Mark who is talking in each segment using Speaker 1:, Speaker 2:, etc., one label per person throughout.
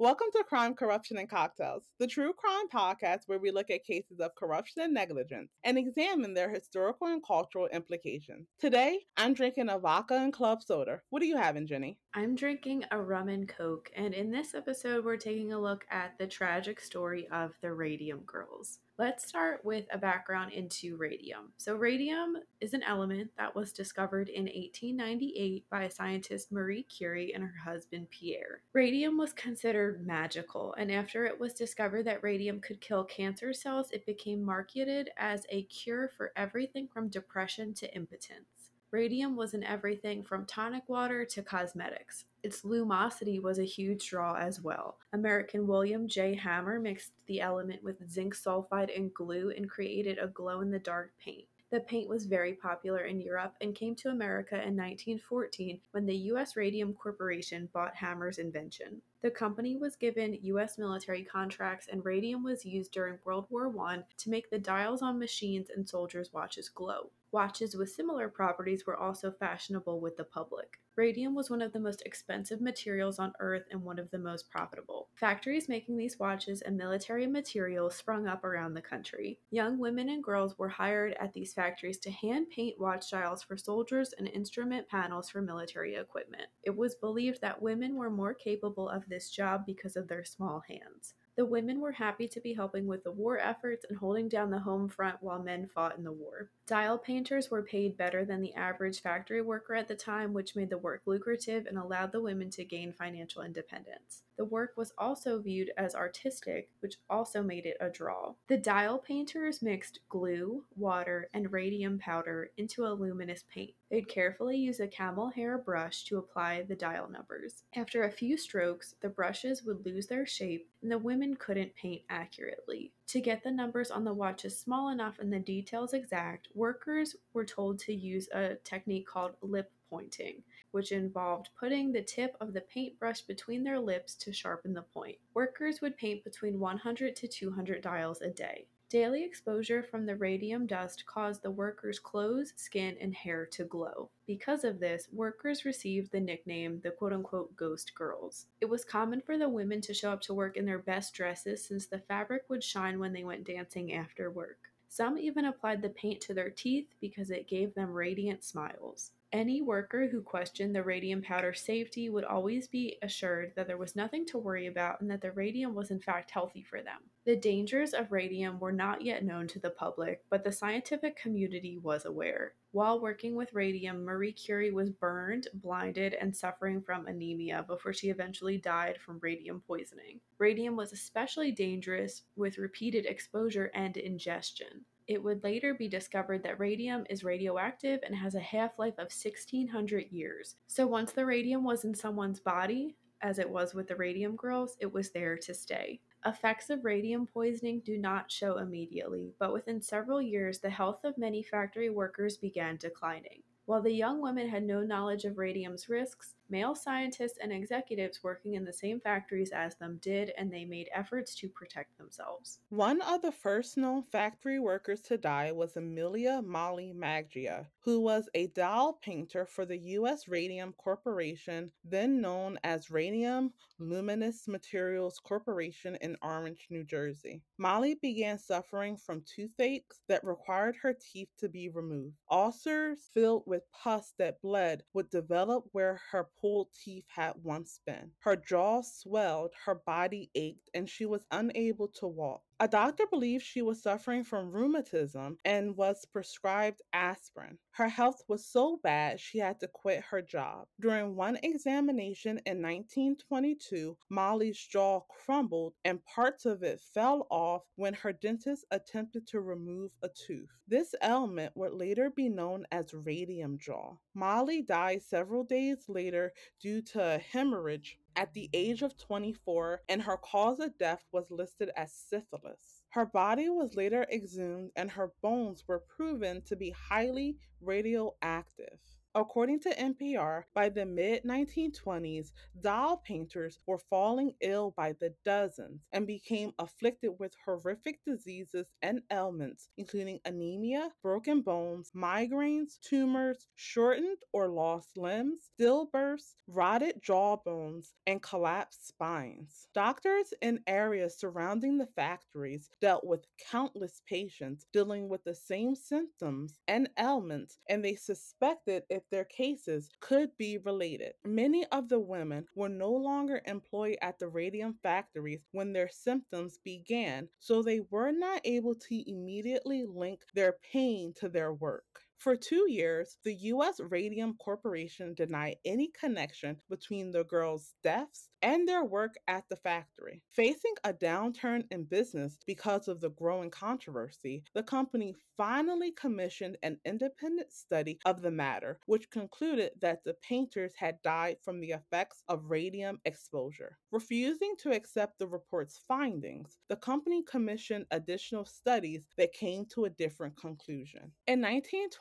Speaker 1: Welcome to Crime, Corruption, and Cocktails, the true crime podcast where we look at cases of corruption and negligence and examine their historical and cultural implications. Today, I'm drinking a vodka and club soda. What are you having, Jenny?
Speaker 2: I'm drinking a rum and coke, and in this episode, we're taking a look at the tragic story of the Radium Girls. Let's start with a background into radium. So, radium is an element that was discovered in 1898 by scientist Marie Curie and her husband Pierre. Radium was considered magical, and after it was discovered that radium could kill cancer cells, it became marketed as a cure for everything from depression to impotence. Radium was in everything from tonic water to cosmetics. Its lumosity was a huge draw as well. American William J. Hammer mixed the element with zinc sulfide and glue and created a glow in the dark paint. The paint was very popular in Europe and came to America in 1914 when the U.S. Radium Corporation bought Hammer's invention. The company was given U.S. military contracts, and radium was used during World War I to make the dials on machines and soldiers' watches glow. Watches with similar properties were also fashionable with the public. Radium was one of the most expensive materials on Earth and one of the most profitable. Factories making these watches and military materials sprung up around the country. Young women and girls were hired at these factories to hand paint watch dials for soldiers and instrument panels for military equipment. It was believed that women were more capable of this job because of their small hands. The women were happy to be helping with the war efforts and holding down the home front while men fought in the war. Dial painters were paid better than the average factory worker at the time, which made the work lucrative and allowed the women to gain financial independence. The work was also viewed as artistic, which also made it a draw. The dial painters mixed glue, water, and radium powder into a luminous paint. They'd carefully use a camel hair brush to apply the dial numbers. After a few strokes, the brushes would lose their shape and the women couldn't paint accurately. To get the numbers on the watches small enough and the details exact, workers were told to use a technique called lip pointing, which involved putting the tip of the paintbrush between their lips to sharpen the point. Workers would paint between 100 to 200 dials a day. Daily exposure from the radium dust caused the workers' clothes, skin, and hair to glow. Because of this, workers received the nickname the quote unquote ghost girls. It was common for the women to show up to work in their best dresses since the fabric would shine when they went dancing after work. Some even applied the paint to their teeth because it gave them radiant smiles. Any worker who questioned the radium powder safety would always be assured that there was nothing to worry about and that the radium was in fact healthy for them. The dangers of radium were not yet known to the public, but the scientific community was aware. While working with radium, Marie Curie was burned, blinded, and suffering from anemia before she eventually died from radium poisoning. Radium was especially dangerous with repeated exposure and ingestion. It would later be discovered that radium is radioactive and has a half life of 1600 years. So once the radium was in someone's body, as it was with the radium girls, it was there to stay. Effects of radium poisoning do not show immediately, but within several years, the health of many factory workers began declining. While the young women had no knowledge of radium's risks, male scientists and executives working in the same factories as them did, and they made efforts to protect themselves.
Speaker 1: One of the first known factory workers to die was Amelia Molly Maggia, who was a dial painter for the U.S. Radium Corporation, then known as Radium Luminous Materials Corporation in Orange, New Jersey. Molly began suffering from toothaches that required her teeth to be removed. Ulcers filled with pus that bled would develop where her pulled teeth had once been. Her jaw swelled, her body ached, and she was unable to walk. A doctor believed she was suffering from rheumatism and was prescribed aspirin. Her health was so bad she had to quit her job. During one examination in 1922, Molly's jaw crumbled and parts of it fell off when her dentist attempted to remove a tooth. This ailment would later be known as radium jaw. Molly died several days later due to a hemorrhage at the age of 24, and her cause of death was listed as syphilis. Her body was later exhumed, and her bones were proven to be highly radioactive. According to NPR, by the mid 1920s, dial painters were falling ill by the dozens and became afflicted with horrific diseases and ailments, including anemia, broken bones, migraines, tumors, shortened or lost limbs, stillbirths, rotted jawbones, and collapsed spines. Doctors in areas surrounding the factories dealt with countless patients dealing with the same symptoms and ailments, and they suspected if their cases could be related. Many of the women were no longer employed at the radium factories when their symptoms began, so they were not able to immediately link their pain to their work. For two years, the U.S. Radium Corporation denied any connection between the girls' deaths and their work at the factory. Facing a downturn in business because of the growing controversy, the company finally commissioned an independent study of the matter, which concluded that the painters had died from the effects of radium exposure. Refusing to accept the report's findings, the company commissioned additional studies that came to a different conclusion. In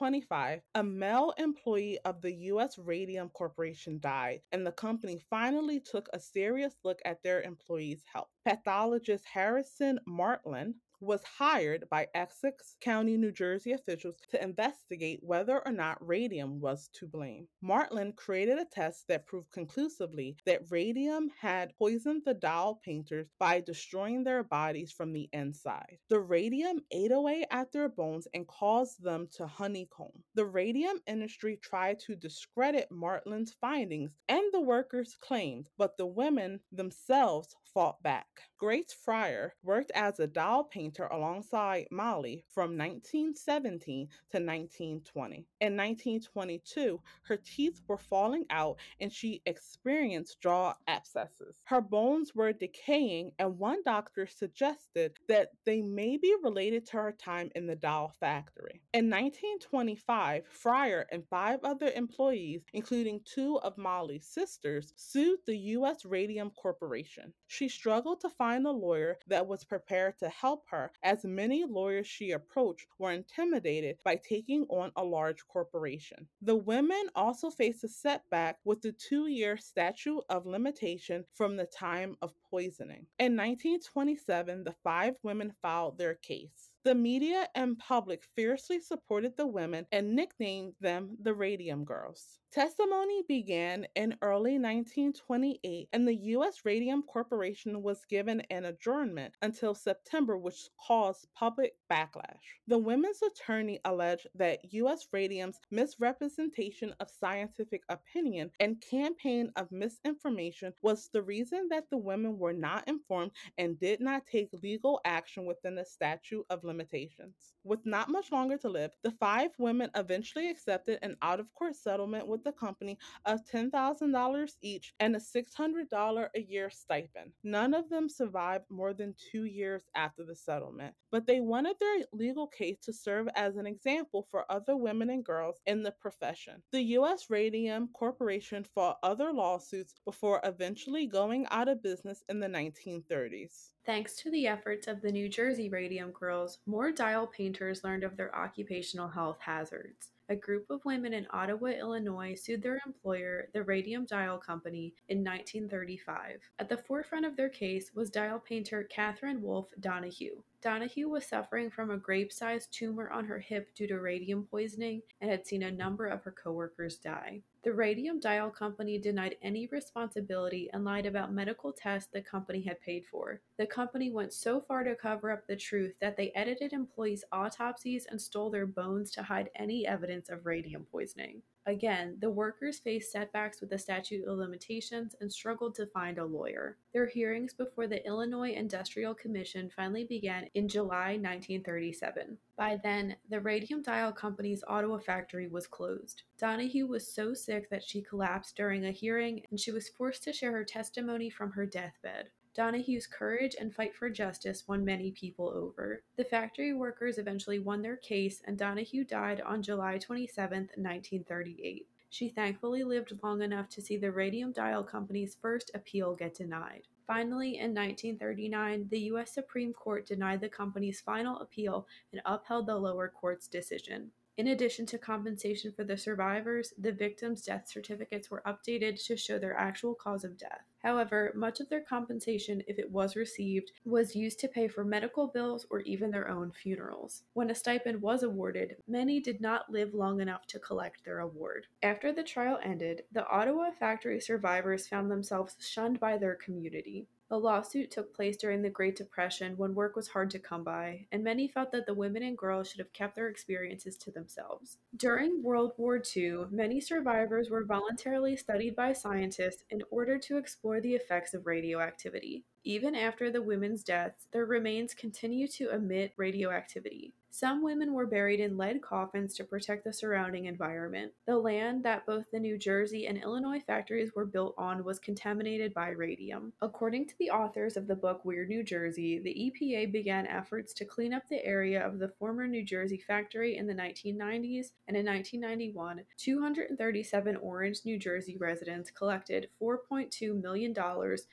Speaker 1: 1925, a male employee of the U.S. Radium Corporation died, and the company finally took a serious look at their employees' health. Pathologist Harrison Martland was hired by Essex County, New Jersey officials to investigate whether or not radium was to blame. Martland created a test that proved conclusively that radium had poisoned the dial painters by destroying their bodies from the inside. The radium ate away at their bones and caused them to honeycomb. The radium industry tried to discredit Martland's findings and the workers claimed, but the women themselves fought back. Grace Fryer worked as a dial painter alongside Molly from 1917 to 1920. In 1922, her teeth were falling out and she experienced jaw abscesses. Her bones were decaying, and one doctor suggested that they may be related to her time in the doll factory. In 1925, Fryer and five other employees, including two of Molly's sisters, sued the U.S. Radium Corporation. She struggled to find a lawyer that was prepared to help her, as many lawyers she approached were intimidated by taking on a large corporation. The women also faced a setback with the two year statute of limitation from the time of poisoning. In 1927, the five women filed their case. The media and public fiercely supported the women and nicknamed them the Radium Girls. Testimony began in early 1928, and the U.S. Radium Corporation was given an adjournment until September, which caused public backlash. The women's attorney alleged that U.S. Radium's misrepresentation of scientific opinion and campaign of misinformation was the reason that the women were not informed and did not take legal action within the statute of limitations. With not much longer to live, the five women eventually accepted an out of court settlement with the company of $10,000 each and a $600 a year stipend. None of them survived more than two years after the settlement, but they wanted their legal case to serve as an example for other women and girls in the profession. The U.S. Radium Corporation fought other lawsuits before eventually going out of business in the 1930s.
Speaker 2: Thanks to the efforts of the New Jersey Radium Girls, more dial painters learned of their occupational health hazards. A group of women in Ottawa, Illinois sued their employer, the Radium Dial Company, in 1935. At the forefront of their case was dial painter Catherine Wolfe Donohue. Donohue was suffering from a grape sized tumor on her hip due to radium poisoning and had seen a number of her coworkers die. The Radium Dial Company denied any responsibility and lied about medical tests the company had paid for. The company went so far to cover up the truth that they edited employees' autopsies and stole their bones to hide any evidence of radium poisoning. Again, the workers faced setbacks with the statute of limitations and struggled to find a lawyer. Their hearings before the Illinois Industrial Commission finally began in July 1937. By then, the Radium Dial Company's Ottawa factory was closed. Donohue was so sick that she collapsed during a hearing and she was forced to share her testimony from her deathbed. Donohue's courage and fight for justice won many people over. The factory workers eventually won their case, and Donohue died on July 27, 1938. She thankfully lived long enough to see the Radium Dial Company's first appeal get denied. Finally, in 1939, the U.S. Supreme Court denied the company's final appeal and upheld the lower court's decision. In addition to compensation for the survivors, the victims' death certificates were updated to show their actual cause of death. However, much of their compensation, if it was received, was used to pay for medical bills or even their own funerals. When a stipend was awarded, many did not live long enough to collect their award. After the trial ended, the Ottawa factory survivors found themselves shunned by their community. The lawsuit took place during the Great Depression when work was hard to come by, and many felt that the women and girls should have kept their experiences to themselves. During World War II, many survivors were voluntarily studied by scientists in order to explore the effects of radioactivity. Even after the women's deaths, their remains continue to emit radioactivity. Some women were buried in lead coffins to protect the surrounding environment. The land that both the New Jersey and Illinois factories were built on was contaminated by radium. According to the authors of the book Weird New Jersey, the EPA began efforts to clean up the area of the former New Jersey factory in the 1990s, and in 1991, 237 Orange, New Jersey residents collected $4.2 million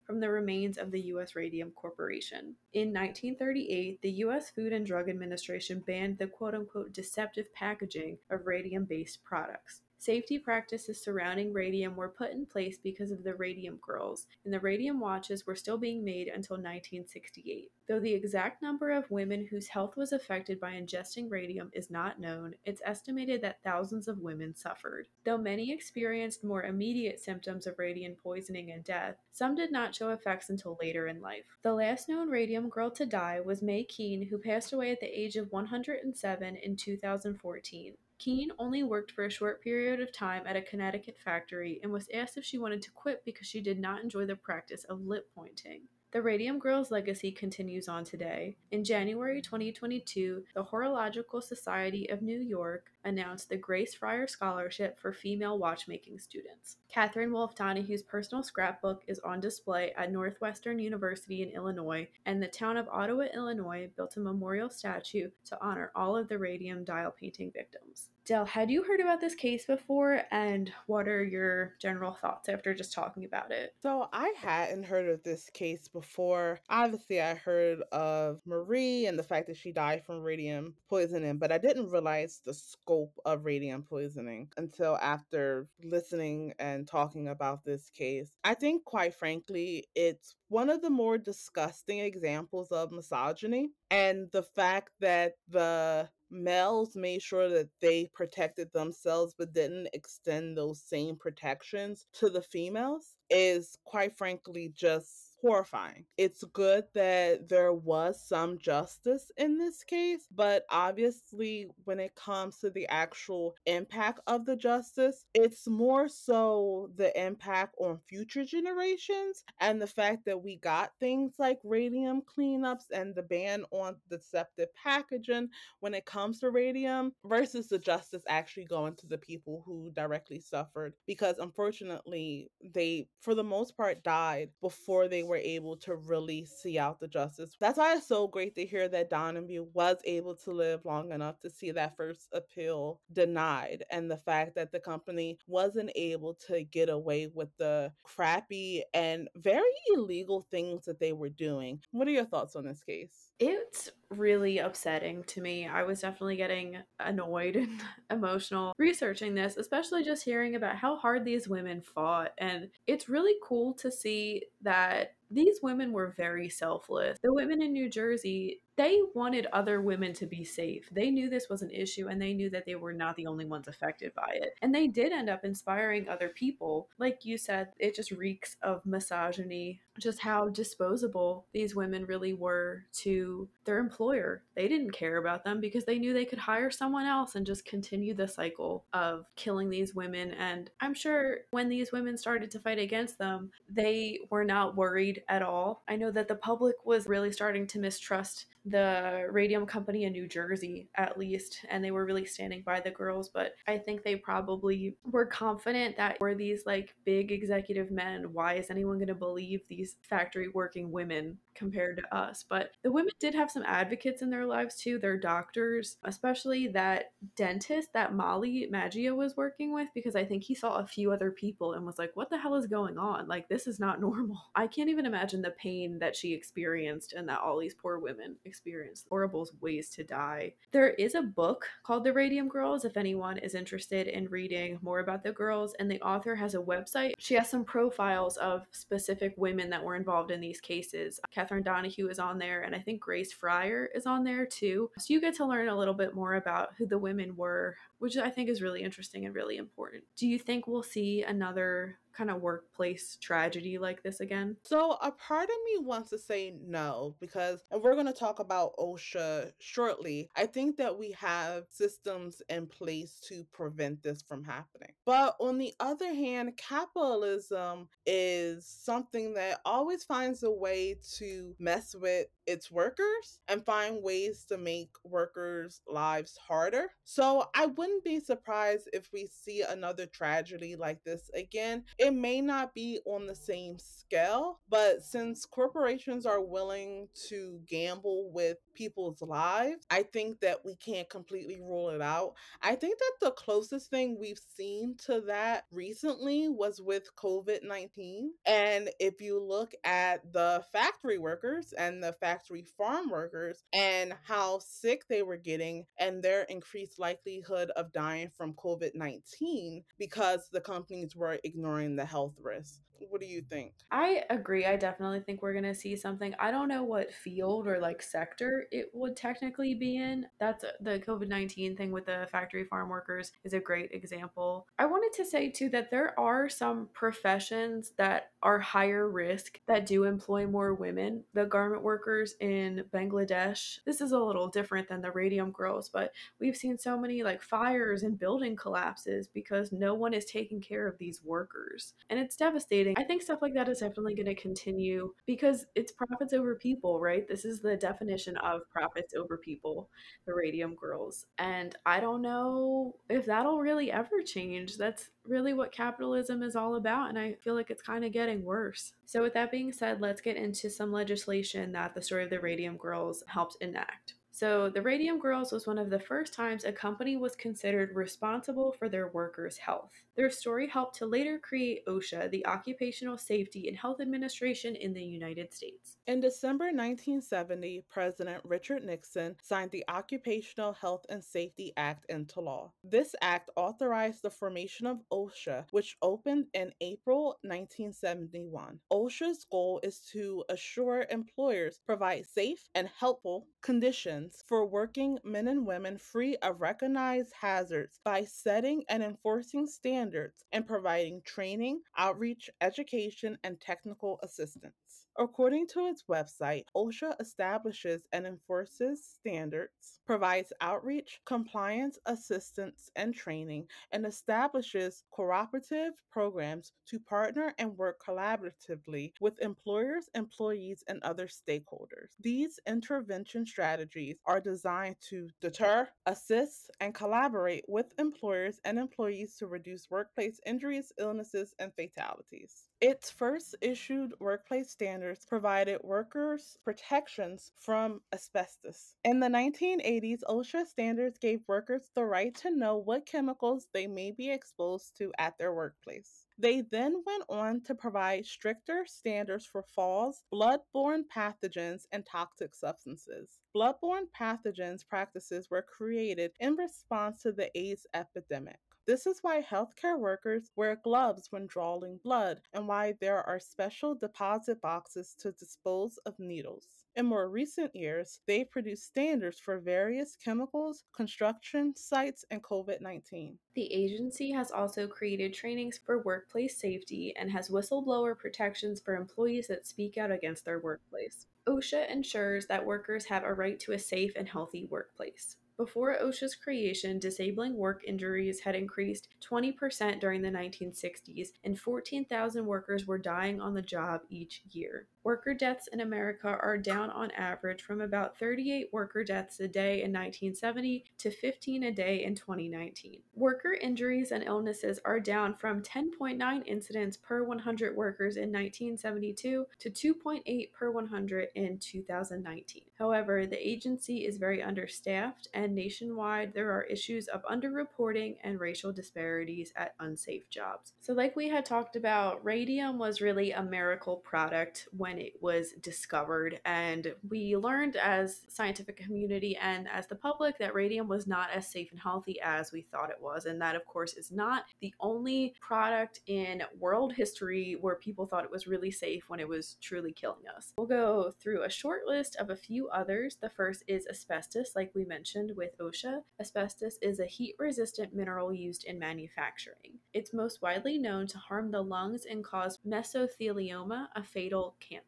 Speaker 2: from the remains of the U.S. Radium Corporation. In 1938, the U.S. Food and Drug Administration banned the quote unquote deceptive packaging of radium based products. Safety practices surrounding radium were put in place because of the Radium Girls, and the radium watches were still being made until 1968. Though the exact number of women whose health was affected by ingesting radium is not known, it's estimated that thousands of women suffered. Though many experienced more immediate symptoms of radium poisoning and death, some did not show effects until later in life. The last known radium girl to die was Mae Keane, who passed away at the age of 107 in 2014. Keane only worked for a short period of time at a Connecticut factory and was asked if she wanted to quit because she did not enjoy the practice of lip pointing. The Radium Girls legacy continues on today. In January 2022, the Horological Society of New York announced the Grace Fryer Scholarship for female watchmaking students. Catherine Wolfe Donohue's personal scrapbook is on display at Northwestern University in Illinois, and the town of Ottawa, Illinois built a memorial statue to honor all of the radium dial painting victims. Dell, had you heard about this case before, and what are your general thoughts after just talking about it?
Speaker 1: So, I hadn't heard of this case before. Obviously, I heard of Marie and the fact that she died from radium poisoning, but I didn't realize the scope of radium poisoning until after listening and talking about this case. I think, quite frankly, it's one of the more disgusting examples of misogyny and the fact that the males made sure that they protected themselves but didn't extend those same protections to the females is quite frankly just horrifying. It's good that there was some justice in this case, but obviously, when it comes to the actual impact of the justice, it's more so the impact on future generations and the fact that we got things like radium cleanups and the ban on deceptive packaging when it comes to radium versus the justice actually going to the people who directly suffered because unfortunately they for the most part died before they were were able to really see out the justice. That's why it's so great to hear that Donohue was able to live long enough to see that first appeal denied and the fact that the company wasn't able to get away with the crappy and very illegal things that they were doing. What are your thoughts on this case?
Speaker 2: It's really upsetting to me. I was definitely getting annoyed and emotional researching this, especially just hearing about how hard these women fought. And it's really cool to see that these women were very selfless. The women in New Jersey, they wanted other women to be safe. They knew this was an issue and they knew that they were not the only ones affected by it. And they did end up inspiring other people. Like you said, it just reeks of misogyny, just how disposable these women really were to their employer. They didn't care about them because they knew they could hire someone else and just continue the cycle of killing these women. And I'm sure when these women started to fight against them, they were not worried at all. I know that the public was really starting to mistrust the radium company in New Jersey, at least, and they were really standing by the girls. But I think they probably were confident that were these like big executive men, why is anyone going to believe these factory working women compared to us? But the women did have some advocates in their lives too, their doctors, especially that dentist that Molly Maggia was working with, because I think he saw a few other people and was like, what the hell is going on? Like, this is not normal. I can't even imagine the pain that she experienced and that all these poor women experienced. horrible ways to die. There is a book called The Radium Girls if anyone is interested in reading more about the girls, and the author has a website. She has some profiles of specific women that were involved in these cases. Catherine Donohue is on there, and I think Grace Fryer is on there too. So you get to learn a little bit more about who the women were, which I think is really interesting and really important. Do you think we'll see another kind of workplace tragedy like this again?
Speaker 1: So a part of me wants to say no because and we're going to talk about OSHA shortly. I think that we have systems in place to prevent this from happening. But on the other hand, capitalism is something that always finds a way to mess with its workers and find ways to make workers' lives harder. So I wouldn't be surprised if we see another tragedy like this again. It may not be on the same scale, but since corporations are willing to gamble with people's lives, I think that we can't completely rule it out. I think that the closest thing we've seen to that recently was with COVID 19. And if you look at the factory workers and the factory farm workers and how sick they were getting and their increased likelihood of dying from COVID 19 because the companies were ignoring the health risks. What do you think?
Speaker 2: I agree. I definitely think we're going to see something. I don't know what field or like sector it would technically be in. That's uh, the COVID 19 thing with the factory farm workers is a great example. I wanted to say too that there are some professions that are higher risk that do employ more women. The garment workers in Bangladesh, this is a little different than the radium girls, but we've seen so many like fires and building collapses because no one is taking care of these workers. And it's devastating. I think stuff like that is definitely going to continue because it's profits over people, right? This is the definition of profits over people, the radium girls. And I don't know if that'll really ever change. That's really what capitalism is all about, and I feel like it's kind of getting worse. So, with that being said, let's get into some legislation that the story of the Radium Girls helped enact. So, the Radium Girls was one of the first times a company was considered responsible for their workers' health. Their story helped to later create OSHA, the Occupational Safety and Health Administration in the United States.
Speaker 1: In December 1970, President Richard Nixon signed the Occupational Health and Safety Act into law. This act authorized the formation of OSHA, which opened in April 1971. OSHA's goal is to assure employers provide safe and helpful conditions for working men and women free of recognized hazards by setting and enforcing standards and providing training, outreach, education, and technical assistance. According to its website, OSHA establishes and enforces standards, provides outreach, compliance assistance, and training, and establishes cooperative programs to partner and work collaboratively with employers, employees, and other stakeholders. These intervention strategies are designed to deter, assist, and collaborate with employers and employees to reduce workplace injuries, illnesses, and fatalities. Its first issued workplace standards provided workers protections from asbestos. In the 1980s, OSHA standards gave workers the right to know what chemicals they may be exposed to at their workplace. They then went on to provide stricter standards for falls, blood-borne pathogens, and toxic substances. Blood-borne pathogens practices were created in response to the AIDS epidemic. This is why healthcare workers wear gloves when drawing blood and why there are special deposit boxes to dispose of needles. In more recent years, they've produced standards for various chemicals, construction sites, and COVID 19.
Speaker 2: The agency has also created trainings for workplace safety and has whistleblower protections for employees that speak out against their workplace. OSHA ensures that workers have a right to a safe and healthy workplace. Before OSHA's creation, disabling work injuries had increased 20% during the 1960s, and 14,000 workers were dying on the job each year. Worker deaths in America are down on average from about 38 worker deaths a day in 1970 to 15 a day in 2019. Worker injuries and illnesses are down from 10.9 incidents per 100 workers in 1972 to 2.8 per 100 in 2019. However, the agency is very understaffed, and nationwide there are issues of underreporting and racial disparities at unsafe jobs. So, like we had talked about, radium was really a miracle product when when it was discovered. And we learned as scientific community and as the public that radium was not as safe and healthy as we thought it was. And that, of course, is not the only product in world history where people thought it was really safe when it was truly killing us. We'll go through a short list of a few others. The first is asbestos, like we mentioned with OSHA. Asbestos is a heat resistant mineral used in manufacturing. It's most widely known to harm the lungs and cause mesothelioma, a fatal cancer.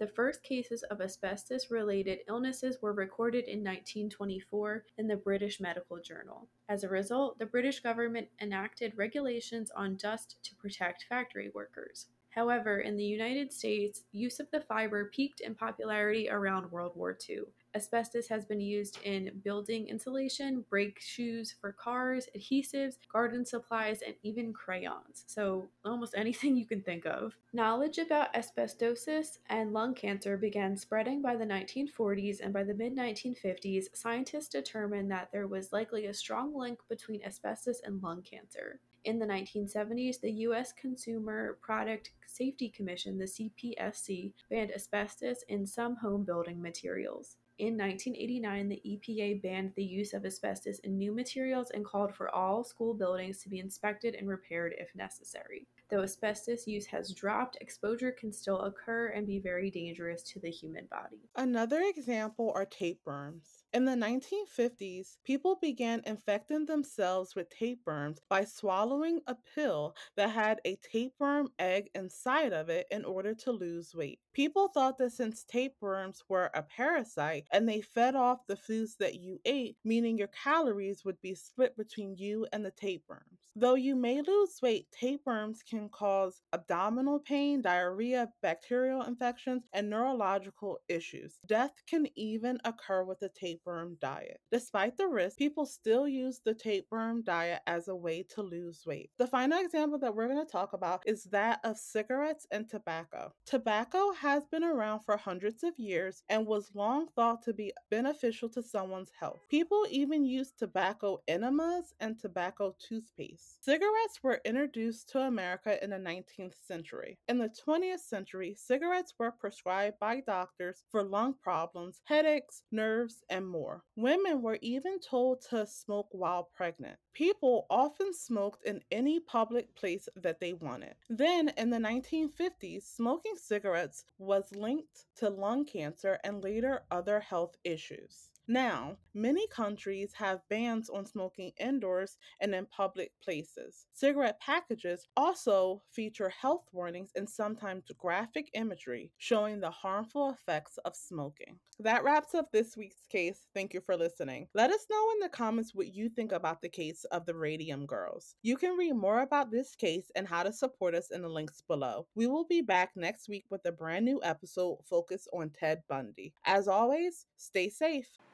Speaker 2: The first cases of asbestos related illnesses were recorded in 1924 in the British Medical Journal. As a result, the British government enacted regulations on dust to protect factory workers. However, in the United States, use of the fiber peaked in popularity around World War II. Asbestos has been used in building insulation, brake shoes for cars, adhesives, garden supplies, and even crayons. So, almost anything you can think of. Knowledge about asbestosis and lung cancer began spreading by the 1940s, and by the mid 1950s, scientists determined that there was likely a strong link between asbestos and lung cancer. In the 1970s, the U.S. Consumer Product Safety Commission, the CPSC, banned asbestos in some home building materials. In 1989, the EPA banned the use of asbestos in new materials and called for all school buildings to be inspected and repaired if necessary. Though asbestos use has dropped, exposure can still occur and be very dangerous to the human body.
Speaker 1: Another example are tapeworms. In the 1950s, people began infecting themselves with tapeworms by swallowing a pill that had a tapeworm egg inside of it in order to lose weight. People thought that since tapeworms were a parasite and they fed off the foods that you ate, meaning your calories would be split between you and the tapeworms. Though you may lose weight, tapeworms can cause abdominal pain, diarrhea, bacterial infections, and neurological issues. Death can even occur with the tapeworm diet. Despite the risk, people still use the tapeworm diet as a way to lose weight. The final example that we're going to talk about is that of cigarettes and tobacco. Tobacco has been around for hundreds of years and was long thought to be beneficial to someone's health. People even used tobacco enemas and tobacco toothpaste. Cigarettes were introduced to America in the 19th century. In the 20th century, cigarettes were prescribed by doctors for lung problems, headaches, nerves, and more. Women were even told to smoke while pregnant. People often smoked in any public place that they wanted. Then, in the 1950s, smoking cigarettes was linked to lung cancer and later other health issues. Now, many countries have bans on smoking indoors and in public places. Cigarette packages also feature health warnings and sometimes graphic imagery showing the harmful effects of smoking. That wraps up this week's case. Thank you for listening. Let us know in the comments what you think about the case of the Radium Girls. You can read more about this case and how to support us in the links below. We will be back next week with a brand new episode focused on Ted Bundy. As always, stay safe.